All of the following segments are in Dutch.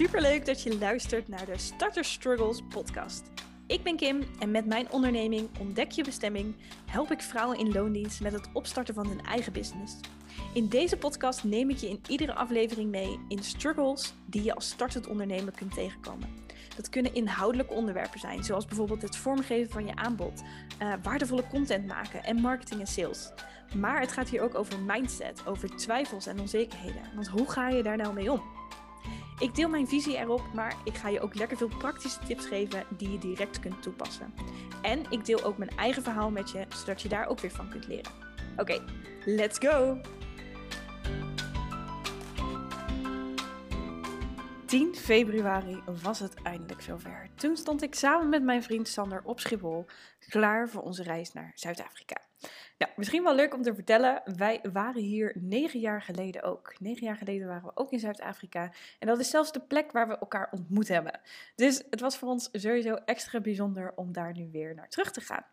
Superleuk dat je luistert naar de Starter Struggles podcast. Ik ben Kim en met mijn onderneming Ontdek je bestemming help ik vrouwen in loondienst met het opstarten van hun eigen business. In deze podcast neem ik je in iedere aflevering mee in struggles die je als startend ondernemer kunt tegenkomen. Dat kunnen inhoudelijke onderwerpen zijn, zoals bijvoorbeeld het vormgeven van je aanbod, uh, waardevolle content maken en marketing en sales. Maar het gaat hier ook over mindset, over twijfels en onzekerheden. Want hoe ga je daar nou mee om? Ik deel mijn visie erop, maar ik ga je ook lekker veel praktische tips geven die je direct kunt toepassen. En ik deel ook mijn eigen verhaal met je, zodat je daar ook weer van kunt leren. Oké, let's go! 10 februari was het eindelijk zover. Toen stond ik samen met mijn vriend Sander op Schiphol, klaar voor onze reis naar Zuid-Afrika. Nou, misschien wel leuk om te vertellen, wij waren hier negen jaar geleden ook. Negen jaar geleden waren we ook in Zuid-Afrika. En dat is zelfs de plek waar we elkaar ontmoet hebben. Dus het was voor ons sowieso extra bijzonder om daar nu weer naar terug te gaan.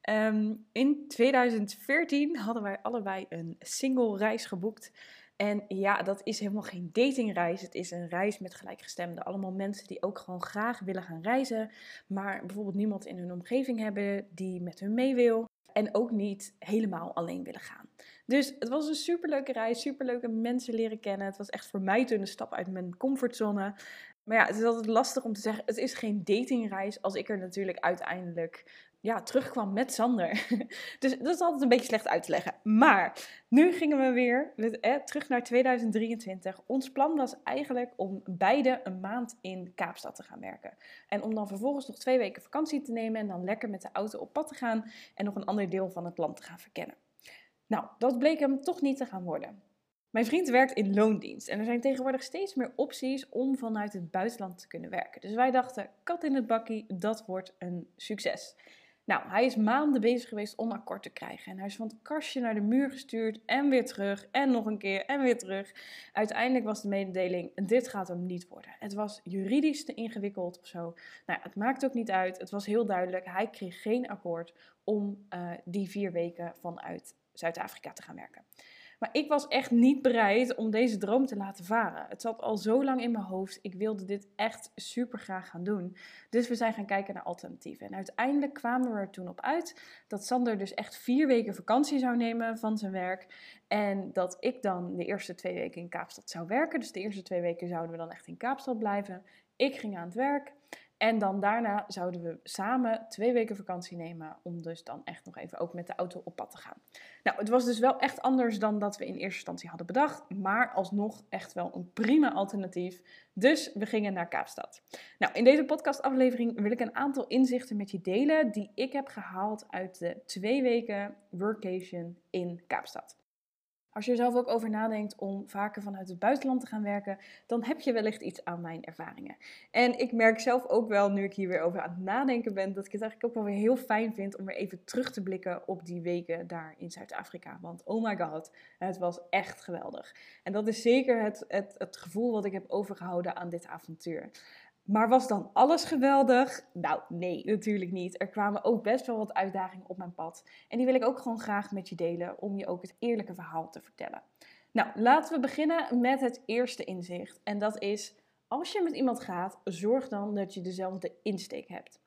Ehm, in 2014 hadden wij allebei een single reis geboekt. En ja, dat is helemaal geen datingreis. Het is een reis met gelijkgestemden. Allemaal mensen die ook gewoon graag willen gaan reizen. Maar bijvoorbeeld niemand in hun omgeving hebben die met hun mee wil. En ook niet helemaal alleen willen gaan. Dus het was een superleuke reis, superleuke mensen leren kennen. Het was echt voor mij toen een stap uit mijn comfortzone. Maar ja, het is altijd lastig om te zeggen, het is geen datingreis als ik er natuurlijk uiteindelijk ja, terugkwam met Sander. dus dat is altijd een beetje slecht uit te leggen. Maar nu gingen we weer eh, terug naar 2023. Ons plan was eigenlijk om beide een maand in Kaapstad te gaan werken. En om dan vervolgens nog twee weken vakantie te nemen en dan lekker met de auto op pad te gaan en nog een ander deel van het land te gaan verkennen. Nou, dat bleek hem toch niet te gaan worden. Mijn vriend werkt in loondienst en er zijn tegenwoordig steeds meer opties om vanuit het buitenland te kunnen werken. Dus wij dachten, kat in het bakkie, dat wordt een succes. Nou, hij is maanden bezig geweest om akkoord te krijgen. En hij is van het kastje naar de muur gestuurd en weer terug en nog een keer en weer terug. Uiteindelijk was de mededeling, dit gaat hem niet worden. Het was juridisch te ingewikkeld of zo. Nou, het maakt ook niet uit. Het was heel duidelijk, hij kreeg geen akkoord om uh, die vier weken vanuit Zuid-Afrika te gaan werken. Maar ik was echt niet bereid om deze droom te laten varen. Het zat al zo lang in mijn hoofd. Ik wilde dit echt super graag gaan doen. Dus we zijn gaan kijken naar alternatieven. En uiteindelijk kwamen we er toen op uit dat Sander dus echt vier weken vakantie zou nemen van zijn werk. En dat ik dan de eerste twee weken in Kaapstad zou werken. Dus de eerste twee weken zouden we dan echt in Kaapstad blijven. Ik ging aan het werk. En dan daarna zouden we samen twee weken vakantie nemen om dus dan echt nog even ook met de auto op pad te gaan. Nou, het was dus wel echt anders dan dat we in eerste instantie hadden bedacht, maar alsnog echt wel een prima alternatief. Dus we gingen naar Kaapstad. Nou, in deze podcastaflevering wil ik een aantal inzichten met je delen die ik heb gehaald uit de twee weken workation in Kaapstad. Als je er zelf ook over nadenkt om vaker vanuit het buitenland te gaan werken, dan heb je wellicht iets aan mijn ervaringen. En ik merk zelf ook wel, nu ik hier weer over aan het nadenken ben, dat ik het eigenlijk ook wel weer heel fijn vind om weer even terug te blikken op die weken daar in Zuid-Afrika. Want oh my god, het was echt geweldig. En dat is zeker het, het, het gevoel wat ik heb overgehouden aan dit avontuur. Maar was dan alles geweldig? Nou, nee, natuurlijk niet. Er kwamen ook best wel wat uitdagingen op mijn pad. En die wil ik ook gewoon graag met je delen om je ook het eerlijke verhaal te vertellen. Nou, laten we beginnen met het eerste inzicht. En dat is, als je met iemand gaat, zorg dan dat je dezelfde insteek hebt.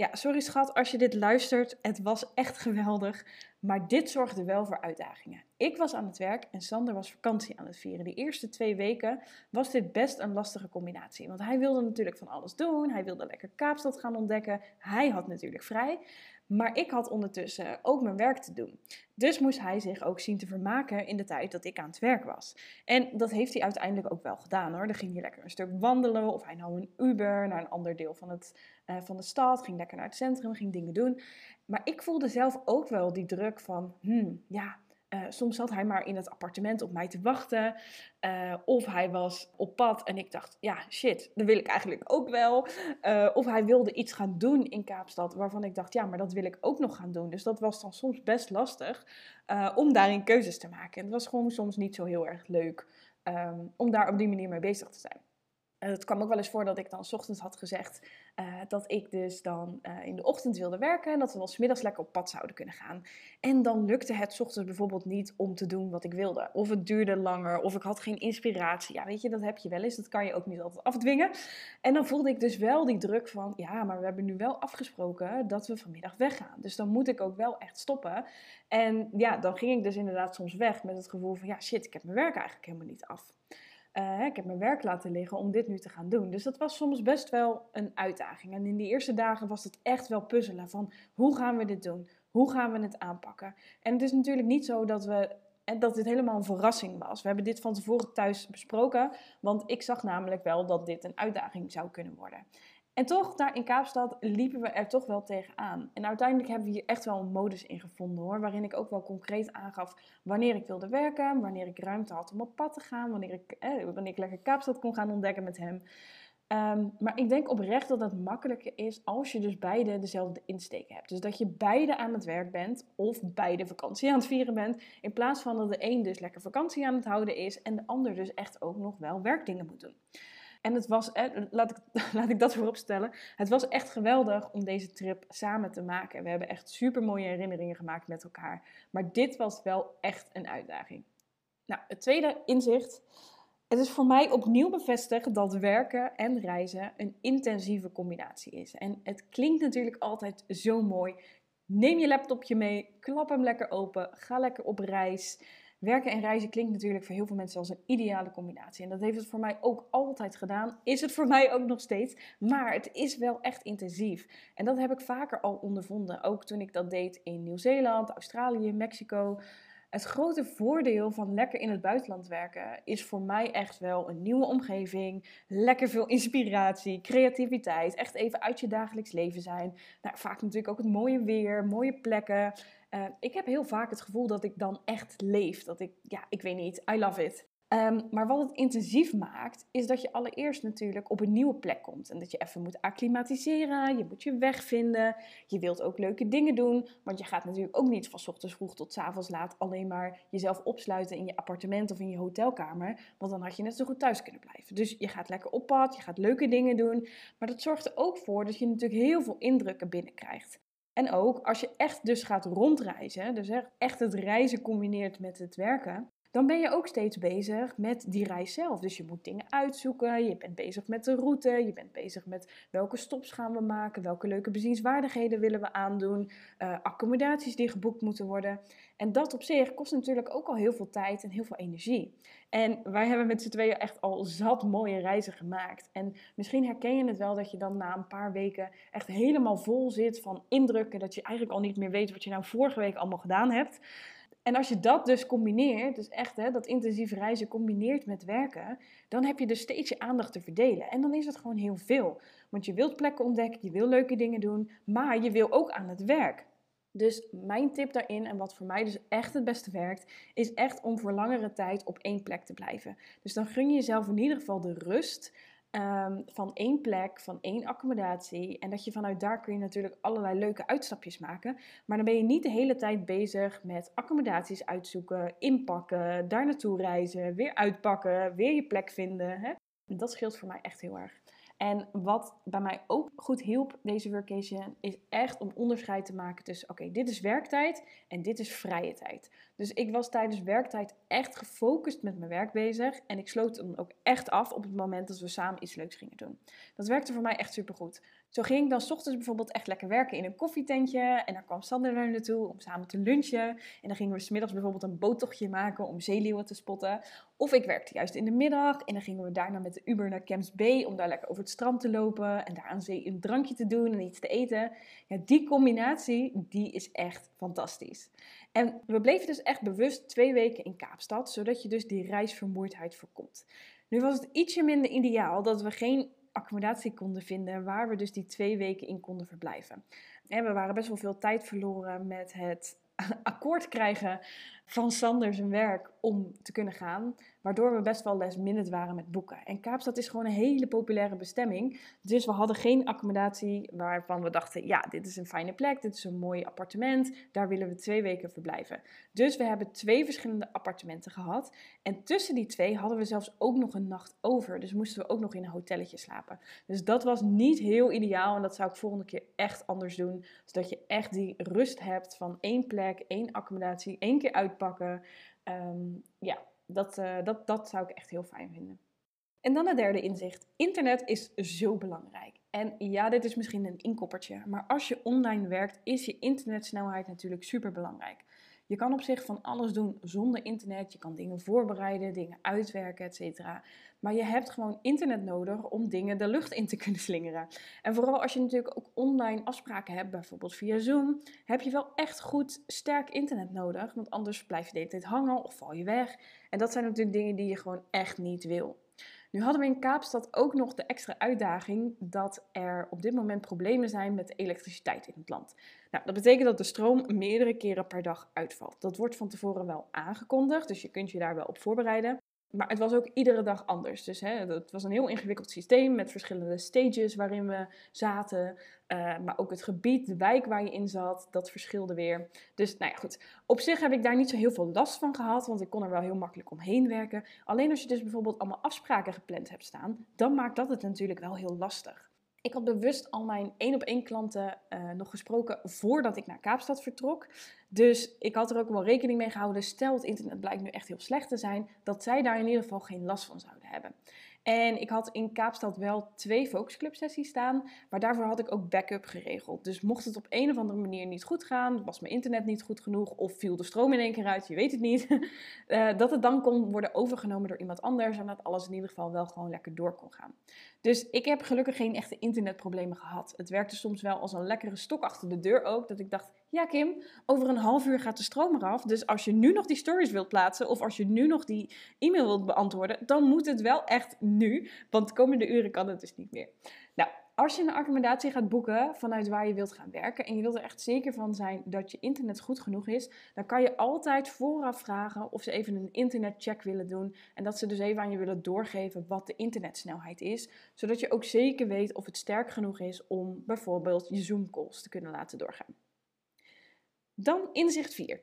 Ja, sorry schat, als je dit luistert, het was echt geweldig. Maar dit zorgde wel voor uitdagingen. Ik was aan het werk en Sander was vakantie aan het vieren. De eerste twee weken was dit best een lastige combinatie. Want hij wilde natuurlijk van alles doen. Hij wilde lekker Kaapstad gaan ontdekken. Hij had natuurlijk vrij. Maar ik had ondertussen ook mijn werk te doen. Dus moest hij zich ook zien te vermaken in de tijd dat ik aan het werk was. En dat heeft hij uiteindelijk ook wel gedaan hoor. Dan ging hij lekker een stuk wandelen of hij nam een Uber naar een ander deel van, het, uh, van de stad. Ging lekker naar het centrum, ging dingen doen. Maar ik voelde zelf ook wel die druk van, hmm, ja, uh, soms zat hij maar in het appartement op mij te wachten. Uh, of hij was op pad en ik dacht, ja, shit, dat wil ik eigenlijk ook wel. Uh, of hij wilde iets gaan doen in Kaapstad waarvan ik dacht, ja, maar dat wil ik ook nog gaan doen. Dus dat was dan soms best lastig om daarin keuzes te maken. En het was gewoon soms niet zo heel erg leuk um, om daar op die manier mee bezig te zijn. Het kwam ook wel eens voor dat ik dan s ochtends had gezegd uh, dat ik dus dan uh, in de ochtend wilde werken en dat we wel smiddags lekker op pad zouden kunnen gaan. En dan lukte het s ochtends bijvoorbeeld niet om te doen wat ik wilde. Of het duurde langer, of ik had geen inspiratie. Ja, weet je, dat heb je wel eens. Dat kan je ook niet altijd afdwingen. En dan voelde ik dus wel die druk van, ja, maar we hebben nu wel afgesproken dat we vanmiddag weggaan. Dus dan moet ik ook wel echt stoppen. En ja, dan ging ik dus inderdaad soms weg met het gevoel van, ja, shit, ik heb mijn werk eigenlijk helemaal niet af. Uh, ik heb mijn werk laten liggen om dit nu te gaan doen. Dus dat was soms best wel een uitdaging. En in die eerste dagen was het echt wel puzzelen van hoe gaan we dit doen? Hoe gaan we het aanpakken? En het is natuurlijk niet zo dat we dat dit helemaal een verrassing was. We hebben dit van tevoren thuis besproken, want ik zag namelijk wel dat dit een uitdaging zou kunnen worden. En toch, daar in Kaapstad liepen we er toch wel tegenaan. En uiteindelijk hebben we hier echt wel een modus in gevonden hoor. Waarin ik ook wel concreet aangaf wanneer ik wilde werken, wanneer ik ruimte had om op pad te gaan, wanneer ik, eh, wanneer ik lekker Kaapstad kon gaan ontdekken met hem. Ehm, maar ik denk oprecht dat het makkelijker is als je dus beide dezelfde insteken hebt. Dus dat je beide aan het werk bent of beide vakantie aan het vieren bent. In plaats van dat de een dus lekker vakantie aan het houden is en de ander dus echt ook nog wel werkdingen moet doen. En het was, laat ik, laat ik dat voorop stellen, het was echt geweldig om deze trip samen te maken. We hebben echt super mooie herinneringen gemaakt met elkaar. Maar dit was wel echt een uitdaging. Nou, het tweede inzicht. Het is voor mij opnieuw bevestigd dat werken en reizen een intensieve combinatie is. En het klinkt natuurlijk altijd zo mooi. Neem je laptopje mee, klap hem lekker open, ga lekker op reis. Werken en reizen klinkt natuurlijk voor heel veel mensen als een ideale combinatie. En dat heeft het voor mij ook altijd gedaan. Is het voor mij ook nog steeds. Maar het is wel echt intensief. En dat heb ik vaker al ondervonden. Ook toen ik dat deed in Nieuw-Zeeland, Australië, Mexico. Het grote voordeel van lekker in het buitenland werken is voor mij echt wel een nieuwe omgeving, lekker veel inspiratie, creativiteit, echt even uit je dagelijks leven zijn. Nou, vaak natuurlijk ook het mooie weer, mooie plekken. Uh, ik heb heel vaak het gevoel dat ik dan echt leef. Dat ik, ja, ik weet niet, I love it. Um, maar wat het intensief maakt, is dat je allereerst natuurlijk op een nieuwe plek komt. En dat je even moet acclimatiseren, je moet je weg vinden. Je wilt ook leuke dingen doen, want je gaat natuurlijk ook niet van ochtends vroeg tot avonds laat alleen maar jezelf opsluiten in je appartement of in je hotelkamer. Want dan had je net zo goed thuis kunnen blijven. Dus je gaat lekker op pad, je gaat leuke dingen doen. Maar dat zorgt er ook voor dat je natuurlijk heel veel indrukken binnenkrijgt. En ook als je echt dus gaat rondreizen, dus echt het reizen combineert met het werken, dan ben je ook steeds bezig met die reis zelf. Dus je moet dingen uitzoeken, je bent bezig met de route, je bent bezig met welke stops gaan we maken, welke leuke bezienswaardigheden willen we aandoen, uh, accommodaties die geboekt moeten worden. En dat op zich kost natuurlijk ook al heel veel tijd en heel veel energie. En wij hebben met z'n tweeën echt al zat mooie reizen gemaakt. En misschien herken je het wel dat je dan na een paar weken echt helemaal vol zit van indrukken, dat je eigenlijk al niet meer weet wat je nou vorige week allemaal gedaan hebt. En als je dat dus combineert, dus echt hè, dat intensieve reizen combineert met werken, dan heb je dus steeds je aandacht te verdelen. En dan is het gewoon heel veel. Want je wilt plekken ontdekken, je wil leuke dingen doen, maar je wil ook aan het werk. Dus mijn tip daarin, en wat voor mij dus echt het beste werkt, is echt om voor langere tijd op één plek te blijven. Dus dan gun je jezelf in ieder geval de rust um, van één plek, van één accommodatie. En dat je vanuit daar kun je natuurlijk allerlei leuke uitstapjes maken. Maar dan ben je niet de hele tijd bezig met accommodaties uitzoeken, inpakken, daar naartoe reizen, weer uitpakken, weer je plek vinden. Hè? Dat scheelt voor mij echt heel erg. En wat bij mij ook goed hielp, deze workation, is echt om onderscheid te maken tussen: oké, dit is werktijd en dit is vrije tijd. Dus ik was tijdens werktijd echt gefocust met mijn werk bezig. En ik sloot hem ook echt af op het moment dat we samen iets leuks gingen doen. Dat werkte voor mij echt supergoed. Zo ging ik dan s ochtends bijvoorbeeld echt lekker werken in een koffietentje. En dan kwam Sander naar naartoe om samen te lunchen. En dan gingen we smiddags bijvoorbeeld een boottochtje maken om zeeleeuwen te spotten. Of ik werkte juist in de middag en dan gingen we daarna met de Uber naar Camps Bay om daar lekker over het strand te lopen. En daar aan zee een drankje te doen en iets te eten. Ja, die combinatie, die is echt fantastisch. En we bleven dus echt bewust twee weken in Kaapstad, zodat je dus die reisvermoeidheid voorkomt. Nu was het ietsje minder ideaal dat we geen accommodatie konden vinden waar we dus die twee weken in konden verblijven. En we waren best wel veel tijd verloren met het akkoord krijgen van Sander zijn werk om te kunnen gaan. waardoor we best wel last minute waren met boeken. En Kaapstad is gewoon een hele populaire bestemming. Dus we hadden geen accommodatie waarvan we dachten, ja, dit is een fijne plek, dit is een mooi appartement, daar willen we twee weken verblijven. Dus we hebben twee verschillende appartementen gehad. En tussen die twee hadden we zelfs ook nog een nacht over. Dus moesten we ook nog in een hotelletje slapen. Dus dat was niet heel ideaal en dat zou ik volgende keer echt anders doen. Zodat je echt die rust hebt van één plek, één accommodatie, één keer Ehm, ja, dat, uh, dat, dat zou ik echt heel fijn vinden. En dan het derde inzicht. Internet is zo belangrijk. En ja, dit is misschien een inkoppertje, maar als je online werkt, is je internetsnelheid natuurlijk super belangrijk. Je kan op zich van alles doen zonder internet. Je kan dingen voorbereiden, dingen uitwerken, etc. Maar je hebt gewoon internet nodig om dingen de lucht in te kunnen slingeren. En vooral als je natuurlijk ook online afspraken hebt, bijvoorbeeld via Zoom, heb je wel echt goed sterk internet nodig. Want anders blijf je de hele tijd hangen of val je weg. En dat zijn natuurlijk dingen die je gewoon echt niet wil. Nu hadden we in Kaapstad ook nog de extra uitdaging dat er op dit moment problemen zijn met elektriciteit in het land. Nou, dat betekent dat de stroom meerdere keren per dag uitvalt. Dat wordt van tevoren wel aangekondigd, dus je kunt je daar wel op voorbereiden. Maar het was ook iedere dag anders. Dus hè, het was een heel ingewikkeld systeem met verschillende stages waarin we zaten. Uh, maar ook het gebied, de wijk waar je in zat, dat verschilde weer. Dus nou ja, goed. Op zich heb ik daar niet zo heel veel last van gehad, want ik kon er wel heel makkelijk omheen werken. Alleen als je dus bijvoorbeeld allemaal afspraken gepland hebt staan, dan maakt dat het natuurlijk wel heel lastig. Ik had bewust al mijn één op één klanten uh, nog gesproken voordat ik naar Kaapstad vertrok. Dus ik had er ook wel rekening mee gehouden, stel het internet blijkt nu echt heel slecht te zijn, dat zij daar in ieder geval geen last van zouden hebben. En ik had in Kaapstad wel twee focusclub sessies staan, maar daarvoor had ik ook backup geregeld. Dus mocht het op een of andere manier niet goed gaan, was mijn internet niet goed genoeg of viel de stroom in één keer uit, je weet het niet, uh, dat het dan kon worden overgenomen door iemand anders en dat alles in ieder geval wel gewoon lekker door kon gaan. Dus ik heb gelukkig geen echte internetproblemen gehad. Het werkte soms wel als een lekkere stok achter de deur ook, dat ik dacht, ja Kim, over een half uur gaat de stroom eraf, dus als je nu nog die stories wilt plaatsen of als je nu nog die e-mail wilt beantwoorden, dan moet het wel echt nu, want de komende uren kan het dus niet meer. Nou, als je een accommodatie gaat boeken vanuit waar je wilt gaan werken en je wilt er echt zeker van zijn dat je internet goed genoeg is, dan kan je altijd vooraf vragen of ze even een internetcheck willen doen en dat ze dus even aan je willen doorgeven wat de internetsnelheid is, zodat je ook zeker weet of het sterk genoeg is om bijvoorbeeld je Zoom calls te kunnen laten doorgaan. Dan inzicht 4.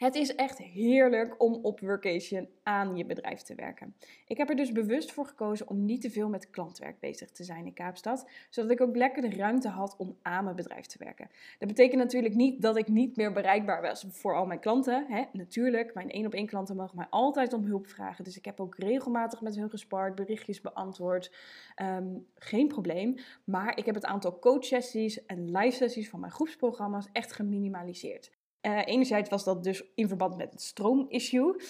Het is echt heerlijk om op workation aan je bedrijf te werken. Ik heb er dus bewust voor gekozen om niet te veel met klantwerk bezig te zijn in Kaapstad, zodat ik ook lekker de ruimte had om aan mijn bedrijf te werken. Dat betekent natuurlijk niet dat ik niet meer bereikbaar was voor al mijn klanten. Hè? Natuurlijk, mijn één op één klanten mogen mij altijd om hulp vragen, dus ik heb ook regelmatig met hun gespart, berichtjes beantwoord. Ehm, geen probleem. Maar ik heb het aantal coachsessies en live sessies van mijn groepsprogramma's echt geminimaliseerd. Uh, enerzijds was dat dus in verband met het stroomissue, uh,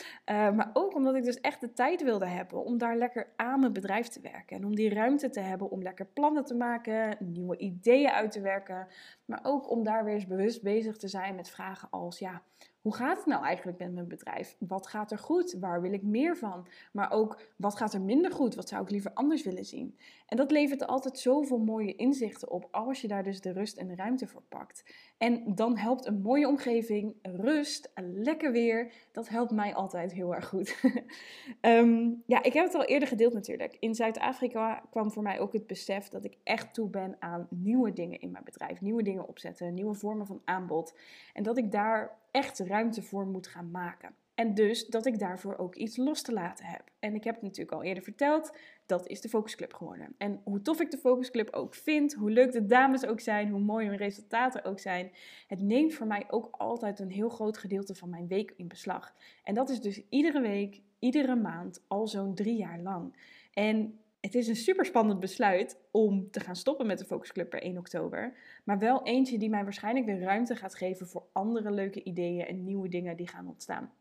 maar ook omdat ik dus echt de tijd wilde hebben om daar lekker aan mijn bedrijf te werken. En om die ruimte te hebben om lekker plannen te maken, nieuwe ideeën uit te werken, maar ook om daar weer eens bewust bezig te zijn met vragen als, ja, hoe gaat het nou eigenlijk met mijn bedrijf? Wat gaat er goed? Waar wil ik meer van? Maar ook wat gaat er minder goed? Wat zou ik liever anders willen zien? En dat levert altijd zoveel mooie inzichten op als je daar dus de rust en de ruimte voor pakt. En dan helpt een mooie omgeving, rust, lekker weer. Dat helpt mij altijd heel erg goed. Ehm, ja, ik heb het al eerder gedeeld natuurlijk. In Zuid-Afrika kwam voor mij ook het besef dat ik echt toe ben aan nieuwe dingen in mijn bedrijf. Nieuwe dingen opzetten, nieuwe vormen van aanbod. En dat ik daar echt ruimte voor moet gaan maken. En dus dat ik daarvoor ook iets los te laten heb. En ik heb het natuurlijk al eerder verteld, dat is de Focusclub geworden. En hoe tof ik de Focusclub ook vind, hoe leuk de dames ook zijn, hoe mooi hun resultaten ook zijn, het neemt voor mij ook altijd een heel groot gedeelte van mijn week in beslag. En dat is dus iedere week, iedere maand, al zo'n drie jaar lang. En het is een super spannend besluit om te gaan stoppen met de Focusclub per 1 oktober. Maar wel eentje die mij waarschijnlijk weer ruimte gaat geven voor andere leuke ideeën en nieuwe dingen die gaan ontstaan.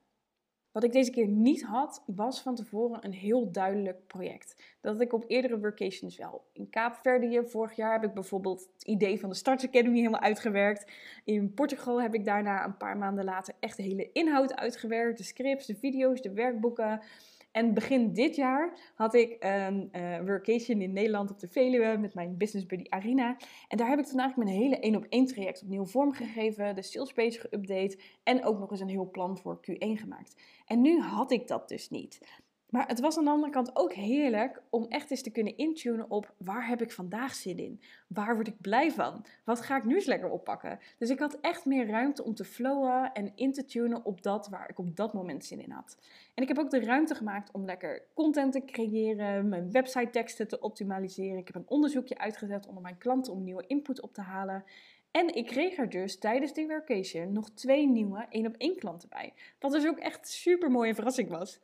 Wat ik deze keer niet had, was van tevoren een heel duidelijk project. Dat had ik op eerdere workations wel. In Kaapverdië vorig jaar heb ik bijvoorbeeld het idee van de Start Academy helemaal uitgewerkt. In Portugal heb ik daarna een paar maanden later echt de hele inhoud uitgewerkt. De scripts, de video's, de werkboeken. En begin dit jaar had ik een uh, workation in Nederland op de Veluwe met mijn business buddy Arina. En daar heb ik toen eigenlijk mijn hele 1 op 1 traject opnieuw vormgegeven, de salespage geüpdate en ook nog eens een heel plan voor Q1 gemaakt. En nu had ik dat dus niet. Maar het was aan de andere kant ook heerlijk om echt eens te kunnen intunen op waar heb ik vandaag zin in? Waar word ik blij van? Wat ga ik nu eens lekker oppakken? Dus ik had echt meer ruimte om te flowen en in te tunen op dat waar ik op dat moment zin in had. En ik heb ook de ruimte gemaakt om lekker content te creëren, mijn website teksten te optimaliseren. Ik heb een onderzoekje uitgezet onder mijn klanten om nieuwe input op te halen. En ik kreeg er dus tijdens die workation nog twee nieuwe één op één klanten bij. Wat dus ook echt super mooie verrassing was.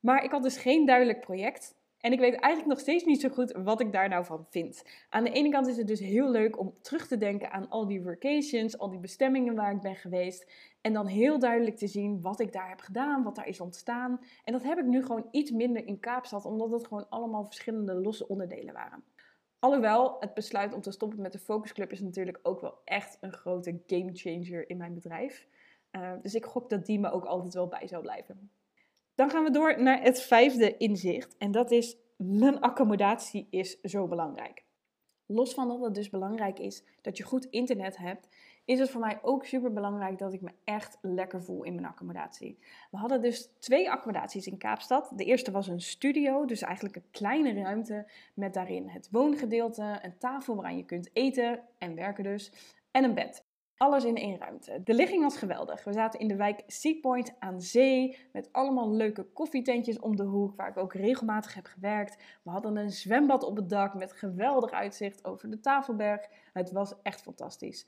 Maar ik had dus geen duidelijk project. En ik weet eigenlijk nog steeds niet zo goed wat ik daar nou van vind. Aan de ene kant is het dus heel leuk om terug te denken aan al die vacations, al die bestemmingen waar ik ben geweest. En dan heel duidelijk te zien wat ik daar heb gedaan, wat daar is ontstaan. En dat heb ik nu gewoon iets minder in Kaapstad, omdat het gewoon allemaal verschillende losse onderdelen waren. Alhoewel, het besluit om te stoppen met de Focusclub is natuurlijk ook wel echt een grote game changer in mijn bedrijf. Uh, dus ik gok dat die me ook altijd wel bij zou blijven. Dan gaan we door naar het vijfde inzicht. En dat is, mijn accommodatie is zo belangrijk. Los van dat het dus belangrijk is dat je goed internet hebt, is het voor mij ook super belangrijk dat ik me echt lekker voel in mijn accommodatie. We hadden dus twee accommodaties in Kaapstad. De eerste was een studio, dus eigenlijk een kleine ruimte met daarin het woongedeelte, een tafel waaraan je kunt eten en werken dus, en een bed. Alles in één ruimte. De ligging was geweldig. We zaten in de wijk Seapoint aan zee met allemaal leuke koffietentjes om de hoek waar ik ook regelmatig heb gewerkt. We hadden een zwembad op het dak met geweldig uitzicht over de Tafelberg. Het was echt fantastisch.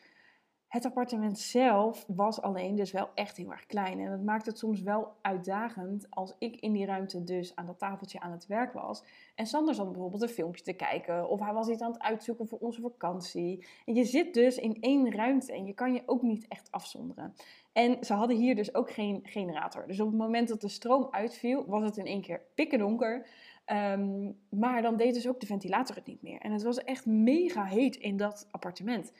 Het appartement zelf was alleen dus wel echt heel erg klein. En dat maakt het soms wel uitdagend als ik in die ruimte dus aan dat tafeltje aan het werk was. En Sander zat bijvoorbeeld een filmpje te kijken of hij was iets aan het uitzoeken voor onze vakantie. En je zit dus in één ruimte en je kan je ook niet echt afzonderen. En ze hadden hier dus ook geen generator. Dus op het moment dat de stroom uitviel, was het in één keer pikken donker. Ehm, maar dan deed dus ook de ventilator het niet meer. En het was echt mega heet in dat appartement.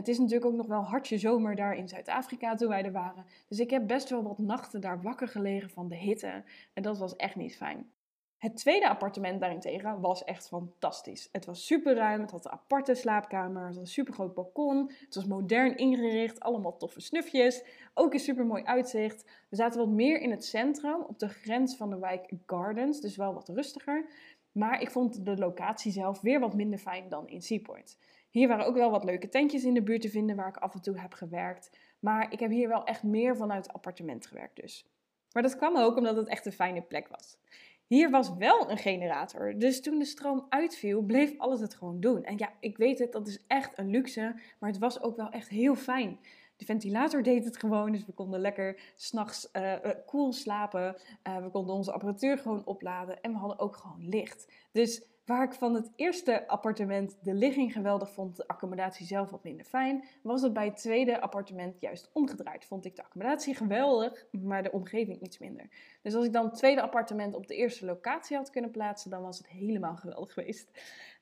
Het is natuurlijk ook nog wel hartje zomer daar in Zuid-Afrika toen wij er waren. Dus ik heb best wel wat nachten daar wakker gelegen van de hitte. En dat was echt niet fijn. Het tweede appartement daarentegen was echt fantastisch. Het was super ruim, het had een aparte slaapkamer, het had een super groot balkon, het was modern ingericht, allemaal toffe snufjes, ook een super mooi uitzicht. We zaten wat meer in het centrum, op de grens van de wijk Gardens, dus wel wat rustiger. Maar ik vond de locatie zelf weer wat minder fijn dan in Seaport. Hier waren ook wel wat leuke tentjes in de buurt te vinden waar ik af en toe heb gewerkt. Maar ik heb hier wel echt meer vanuit het appartement gewerkt dus. Maar dat kwam ook omdat het echt een fijne plek was. Hier was wel een generator, dus toen de stroom uitviel, bleef alles het gewoon doen. En ja, ik weet het, dat is echt een luxe, maar het was ook wel echt heel fijn. De ventilator deed het gewoon, dus we konden lekker s'nachts uh, uh, koel slapen. Uh, we konden onze apparatuur gewoon opladen en we hadden ook gewoon licht. Dus Waar ik van het eerste appartement de ligging geweldig vond, de accommodatie zelf wat minder fijn, was het bij het tweede appartement juist omgedraaid. Vond ik de accommodatie geweldig, maar de omgeving iets minder. Dus als ik dan het tweede appartement op de eerste locatie had kunnen plaatsen, dan was het helemaal geweldig geweest.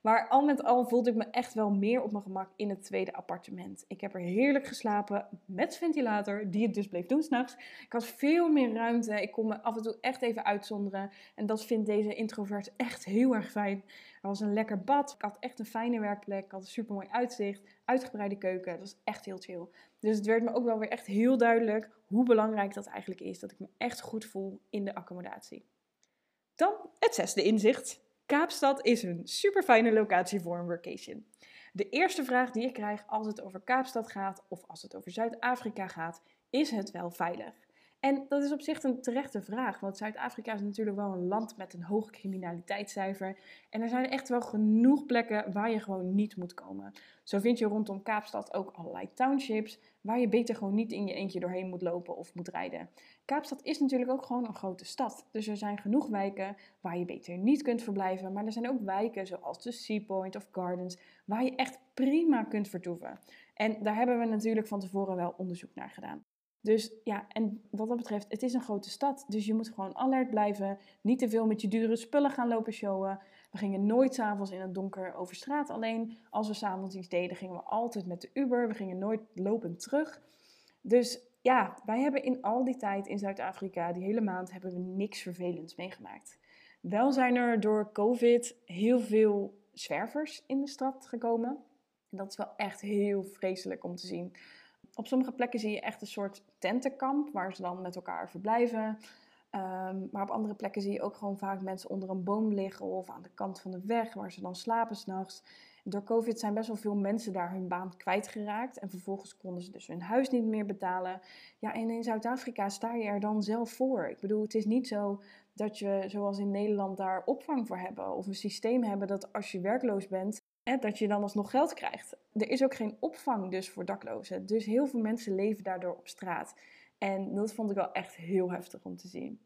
Maar al met al voelde ik me echt wel meer op mijn gemak in het tweede appartement. Ik heb er heerlijk geslapen met ventilator, die het dus bleef doen s'nachts. Ik had veel meer ruimte. Ik kon me af en toe echt even uitzonderen. En dat vindt deze introvert echt heel erg fijn. Er was een lekker bad. Ik had echt een fijne werkplek. Ik had een super mooi uitzicht. Uitgebreide keuken. Dat was echt heel chill. Dus het werd me ook wel weer echt heel duidelijk hoe belangrijk dat eigenlijk is. Dat ik me echt goed voel in de accommodatie. Dan het zesde inzicht. Kaapstad is een super fijne locatie voor een workation. De eerste vraag die ik krijg als het over Kaapstad gaat of als het over Zuid-Afrika gaat, is het wel veilig? En dat is op zich een terechte vraag, want Zuid-Afrika is natuurlijk wel een land met een hoog criminaliteitscijfer. En er zijn echt wel genoeg plekken waar je gewoon niet moet komen. Zo vind je rondom Kaapstad ook allerlei townships waar je beter gewoon niet in je eentje doorheen moet lopen of moet rijden. Kaapstad is natuurlijk ook gewoon een grote stad. Dus er zijn genoeg wijken waar je beter niet kunt verblijven. Maar er zijn ook wijken zoals de Seapoint of Gardens waar je echt prima kunt vertoeven. En daar hebben we natuurlijk van tevoren wel onderzoek naar gedaan. Dus ja, en wat dat betreft, het is een grote stad. Dus je moet gewoon alert blijven. Niet te veel met je dure spullen gaan lopen showen. We gingen nooit s'avonds in het donker over straat alleen. Als we s'avonds iets deden, gingen we altijd met de Uber. We gingen nooit lopend terug. Dus ja, wij hebben in al die tijd in Zuid-Afrika, die hele maand, hebben we niks vervelends meegemaakt. Wel zijn er door COVID heel veel zwervers in de stad gekomen. En dat is wel echt heel vreselijk om te zien. Op sommige plekken zie je echt een soort tentenkamp waar ze dan met elkaar verblijven. Ehm, maar op andere plekken zie je ook gewoon vaak mensen onder een boom liggen of aan de kant van de weg waar ze dan slapen s'nachts. Door COVID zijn best wel veel mensen daar hun baan kwijtgeraakt en vervolgens konden ze dus hun huis niet meer betalen. Ja, en in Zuid-Afrika sta je er dan zelf voor. Ik bedoel, het is niet zo dat je, zoals in Nederland, daar opvang voor hebben of een systeem hebben dat als je werkloos bent, dat je dan alsnog geld krijgt. Er is ook geen opvang dus voor daklozen. Dus heel veel mensen leven daardoor op straat. En dat vond ik wel echt heel heftig om te zien.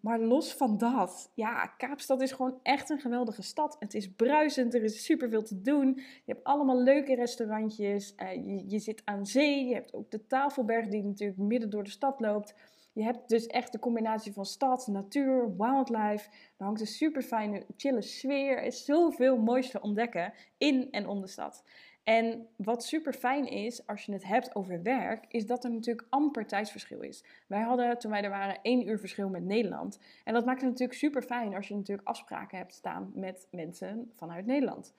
Maar los van dat, ja, Kaapstad is gewoon echt een geweldige stad. Het is bruisend, er is superveel te doen. Je hebt allemaal leuke restaurantjes. Je, je zit aan zee. Je hebt ook de Tafelberg die natuurlijk midden door de stad loopt. Je hebt dus echt de combinatie van stad, natuur, wildlife. Er hangt een super fijne, chille sfeer. Er is zoveel moois te ontdekken in en om de stad. En wat super fijn is, als je het hebt over werk, is dat er natuurlijk amper tijdsverschil is. Wij hadden, toen wij er waren, één uur verschil met Nederland. En dat maakt het natuurlijk super fijn als je natuurlijk afspraken hebt staan met mensen vanuit Nederland.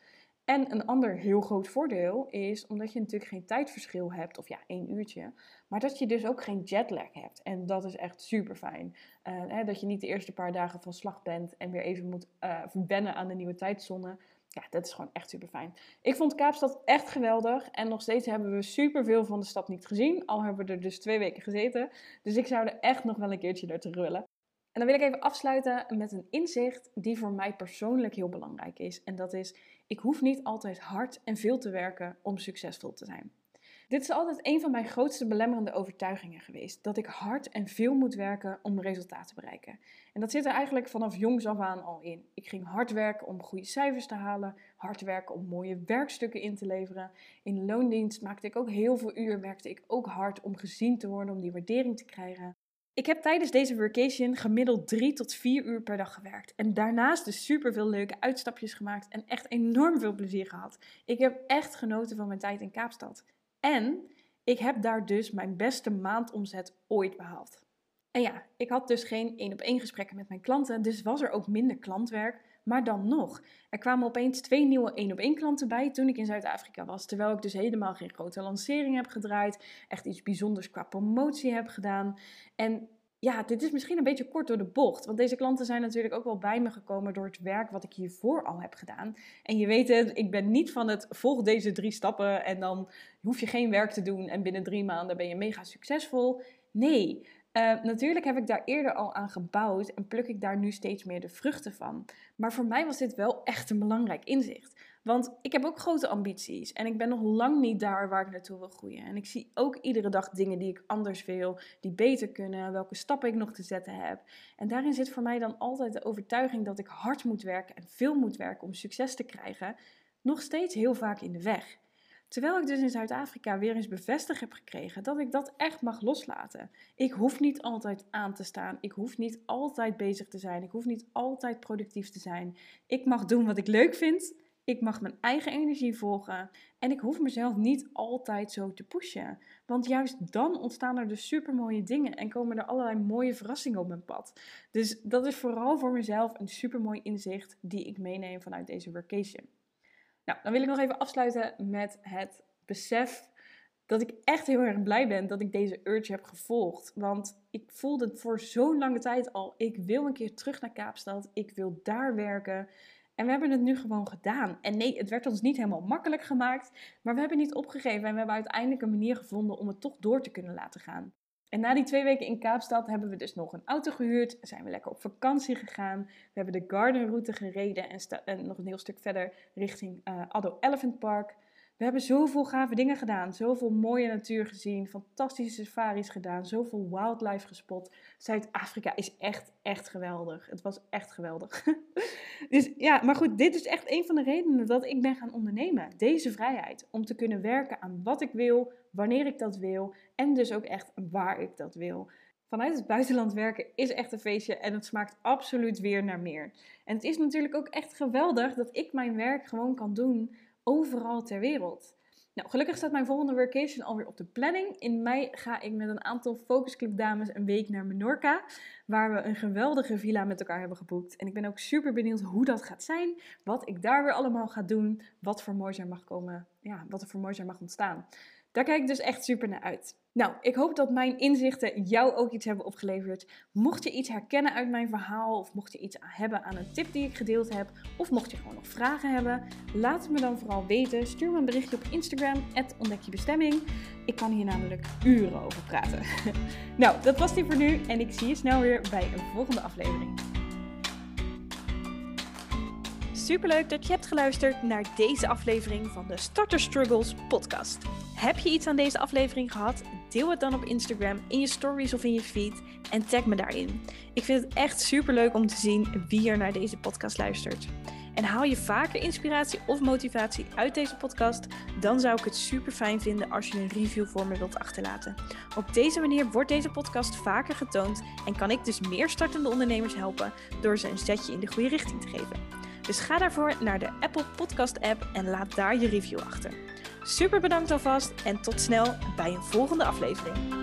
En een ander heel groot voordeel is, omdat je natuurlijk geen tijdverschil hebt, of ja, één uurtje, maar dat je dus ook geen jetlag hebt. En dat is echt super fijn. Uh, dat je niet de eerste paar dagen van slag bent en weer even moet uh, verwennen aan de nieuwe tijdzone. Ja, dat is gewoon echt super fijn. Ik vond Kaapstad echt geweldig. En nog steeds hebben we super veel van de stad niet gezien. Al hebben we er dus twee weken gezeten. Dus ik zou er echt nog wel een keertje naartoe willen. En dan wil ik even afsluiten met een inzicht die voor mij persoonlijk heel belangrijk is. En dat is, ik hoef niet altijd hard en veel te werken om succesvol te zijn. Dit is altijd een van mijn grootste belemmerende overtuigingen geweest. Dat ik hard en veel moet werken om resultaten te bereiken. En dat zit er eigenlijk vanaf jongs af aan al in. Ik ging hard werken om goede cijfers te halen. Hard werken om mooie werkstukken in te leveren. In loondienst maakte ik ook heel veel uur. Werkte ik ook hard om gezien te worden, om die waardering te krijgen. Ik heb tijdens deze vacation gemiddeld drie tot vier uur per dag gewerkt. En daarnaast dus super veel leuke uitstapjes gemaakt en echt enorm veel plezier gehad. Ik heb echt genoten van mijn tijd in Kaapstad. En ik heb daar dus mijn beste maandomzet ooit behaald. En ja, ik had dus geen één op één gesprekken met mijn klanten, dus was er ook minder klantwerk. Maar dan nog, er kwamen opeens twee nieuwe één op één klanten bij toen ik in Zuid-Afrika was. Terwijl ik dus helemaal geen grote lancering heb gedraaid, echt iets bijzonders qua promotie heb gedaan. En ja, dit is misschien een beetje kort door de bocht. Want deze klanten zijn natuurlijk ook wel bij me gekomen door het werk wat ik hiervoor al heb gedaan. En je weet het, ik ben niet van het volg deze drie stappen en dan hoef je geen werk te doen en binnen drie maanden ben je mega succesvol. Nee, uh, natuurlijk heb ik daar eerder al aan gebouwd en pluk ik daar nu steeds meer de vruchten van. Maar voor mij was dit wel echt een belangrijk inzicht. Want ik heb ook grote ambities en ik ben nog lang niet daar waar ik naartoe wil groeien. En ik zie ook iedere dag dingen die ik anders wil, die beter kunnen, welke stappen ik nog te zetten heb. En daarin zit voor mij dan altijd de overtuiging dat ik hard moet werken en veel moet werken om succes te krijgen, nog steeds heel vaak in de weg. Terwijl ik dus in Zuid-Afrika weer eens bevestigd heb gekregen dat ik dat echt mag loslaten. Ik hoef niet altijd aan te staan. Ik hoef niet altijd bezig te zijn. Ik hoef niet altijd productief te zijn. Ik mag doen wat ik leuk vind. Ik mag mijn eigen energie volgen. En ik hoef mezelf niet altijd zo te pushen. Want juist dan ontstaan er dus super mooie dingen en komen er allerlei mooie verrassingen op mijn pad. Dus dat is vooral voor mezelf een super mooi inzicht die ik meeneem vanuit deze vacation. Nou, dan wil ik nog even afsluiten met het besef dat ik echt heel erg blij ben dat ik deze urge heb gevolgd. Want ik voelde voor zo'n lange tijd al, ik wil een keer terug naar Kaapstad. Ik wil daar werken. En we hebben het nu gewoon gedaan. En nee, het werd ons niet helemaal makkelijk gemaakt. Maar we hebben niet opgegeven en we hebben uiteindelijk een manier gevonden om het toch door te kunnen laten gaan. En na die twee weken in Kaapstad hebben we dus nog een auto gehuurd. Zijn we lekker op vakantie gegaan. We hebben de Garden Route gereden en, nog een heel stuk verder richting uh, Addo Elephant Park. We hebben zoveel gave dingen gedaan. Zoveel mooie natuur gezien. Fantastische safaris gedaan. Zoveel wildlife gespot. Zuid-Afrika is echt, echt geweldig. Het was echt geweldig. dus ja, maar goed, dit is echt een van de redenen dat ik ben gaan ondernemen. Deze vrijheid. Om te kunnen werken aan wat ik wil, wanneer ik dat wil. En dus ook echt waar ik dat wil. Vanuit het buitenland werken is echt een feestje en het smaakt absoluut weer naar meer. En het is natuurlijk ook echt geweldig dat ik mijn werk gewoon kan doen overal ter wereld. Nou, gelukkig staat mijn volgende workation alweer op de planning. In mei ga ik met een aantal focusclub dames een week naar Menorca, waar we een geweldige villa met elkaar hebben geboekt. En ik ben ook super benieuwd hoe dat gaat zijn, wat ik daar weer allemaal ga doen, wat voor moois er mag komen, ja, wat er voor moois er mag ontstaan. Daar kijk ik dus echt super naar uit. Nou, ik hoop dat mijn inzichten jou ook iets hebben opgeleverd. Mocht je iets herkennen uit mijn verhaal, of mocht je iets hebben aan een tip die ik gedeeld heb, of mocht je gewoon nog vragen hebben, laat het me dan vooral weten. Stuur me een berichtje op Instagram, ontdekjebestemming. Ik kan hier namelijk uren over praten. nou, dat was die voor nu en ik zie je snel weer bij een volgende aflevering. Superleuk dat je hebt geluisterd naar deze aflevering van de Starter Struggles podcast. Heb je iets aan deze aflevering gehad? Deel het dan op Instagram, in je stories of in je feed en tag me daarin. Ik vind het echt superleuk om te zien wie er naar deze podcast luistert. En haal je vaker inspiratie of motivatie uit deze podcast, dan zou ik het super fijn vinden als je een review voor me wilt achterlaten. Op deze manier wordt deze podcast vaker getoond en kan ik dus meer startende ondernemers helpen door ze een zetje in de goede richting te geven. Dus ga daarvoor naar de Apple Podcast app en laat daar je review achter. Super bedankt alvast en tot snel bij een volgende aflevering.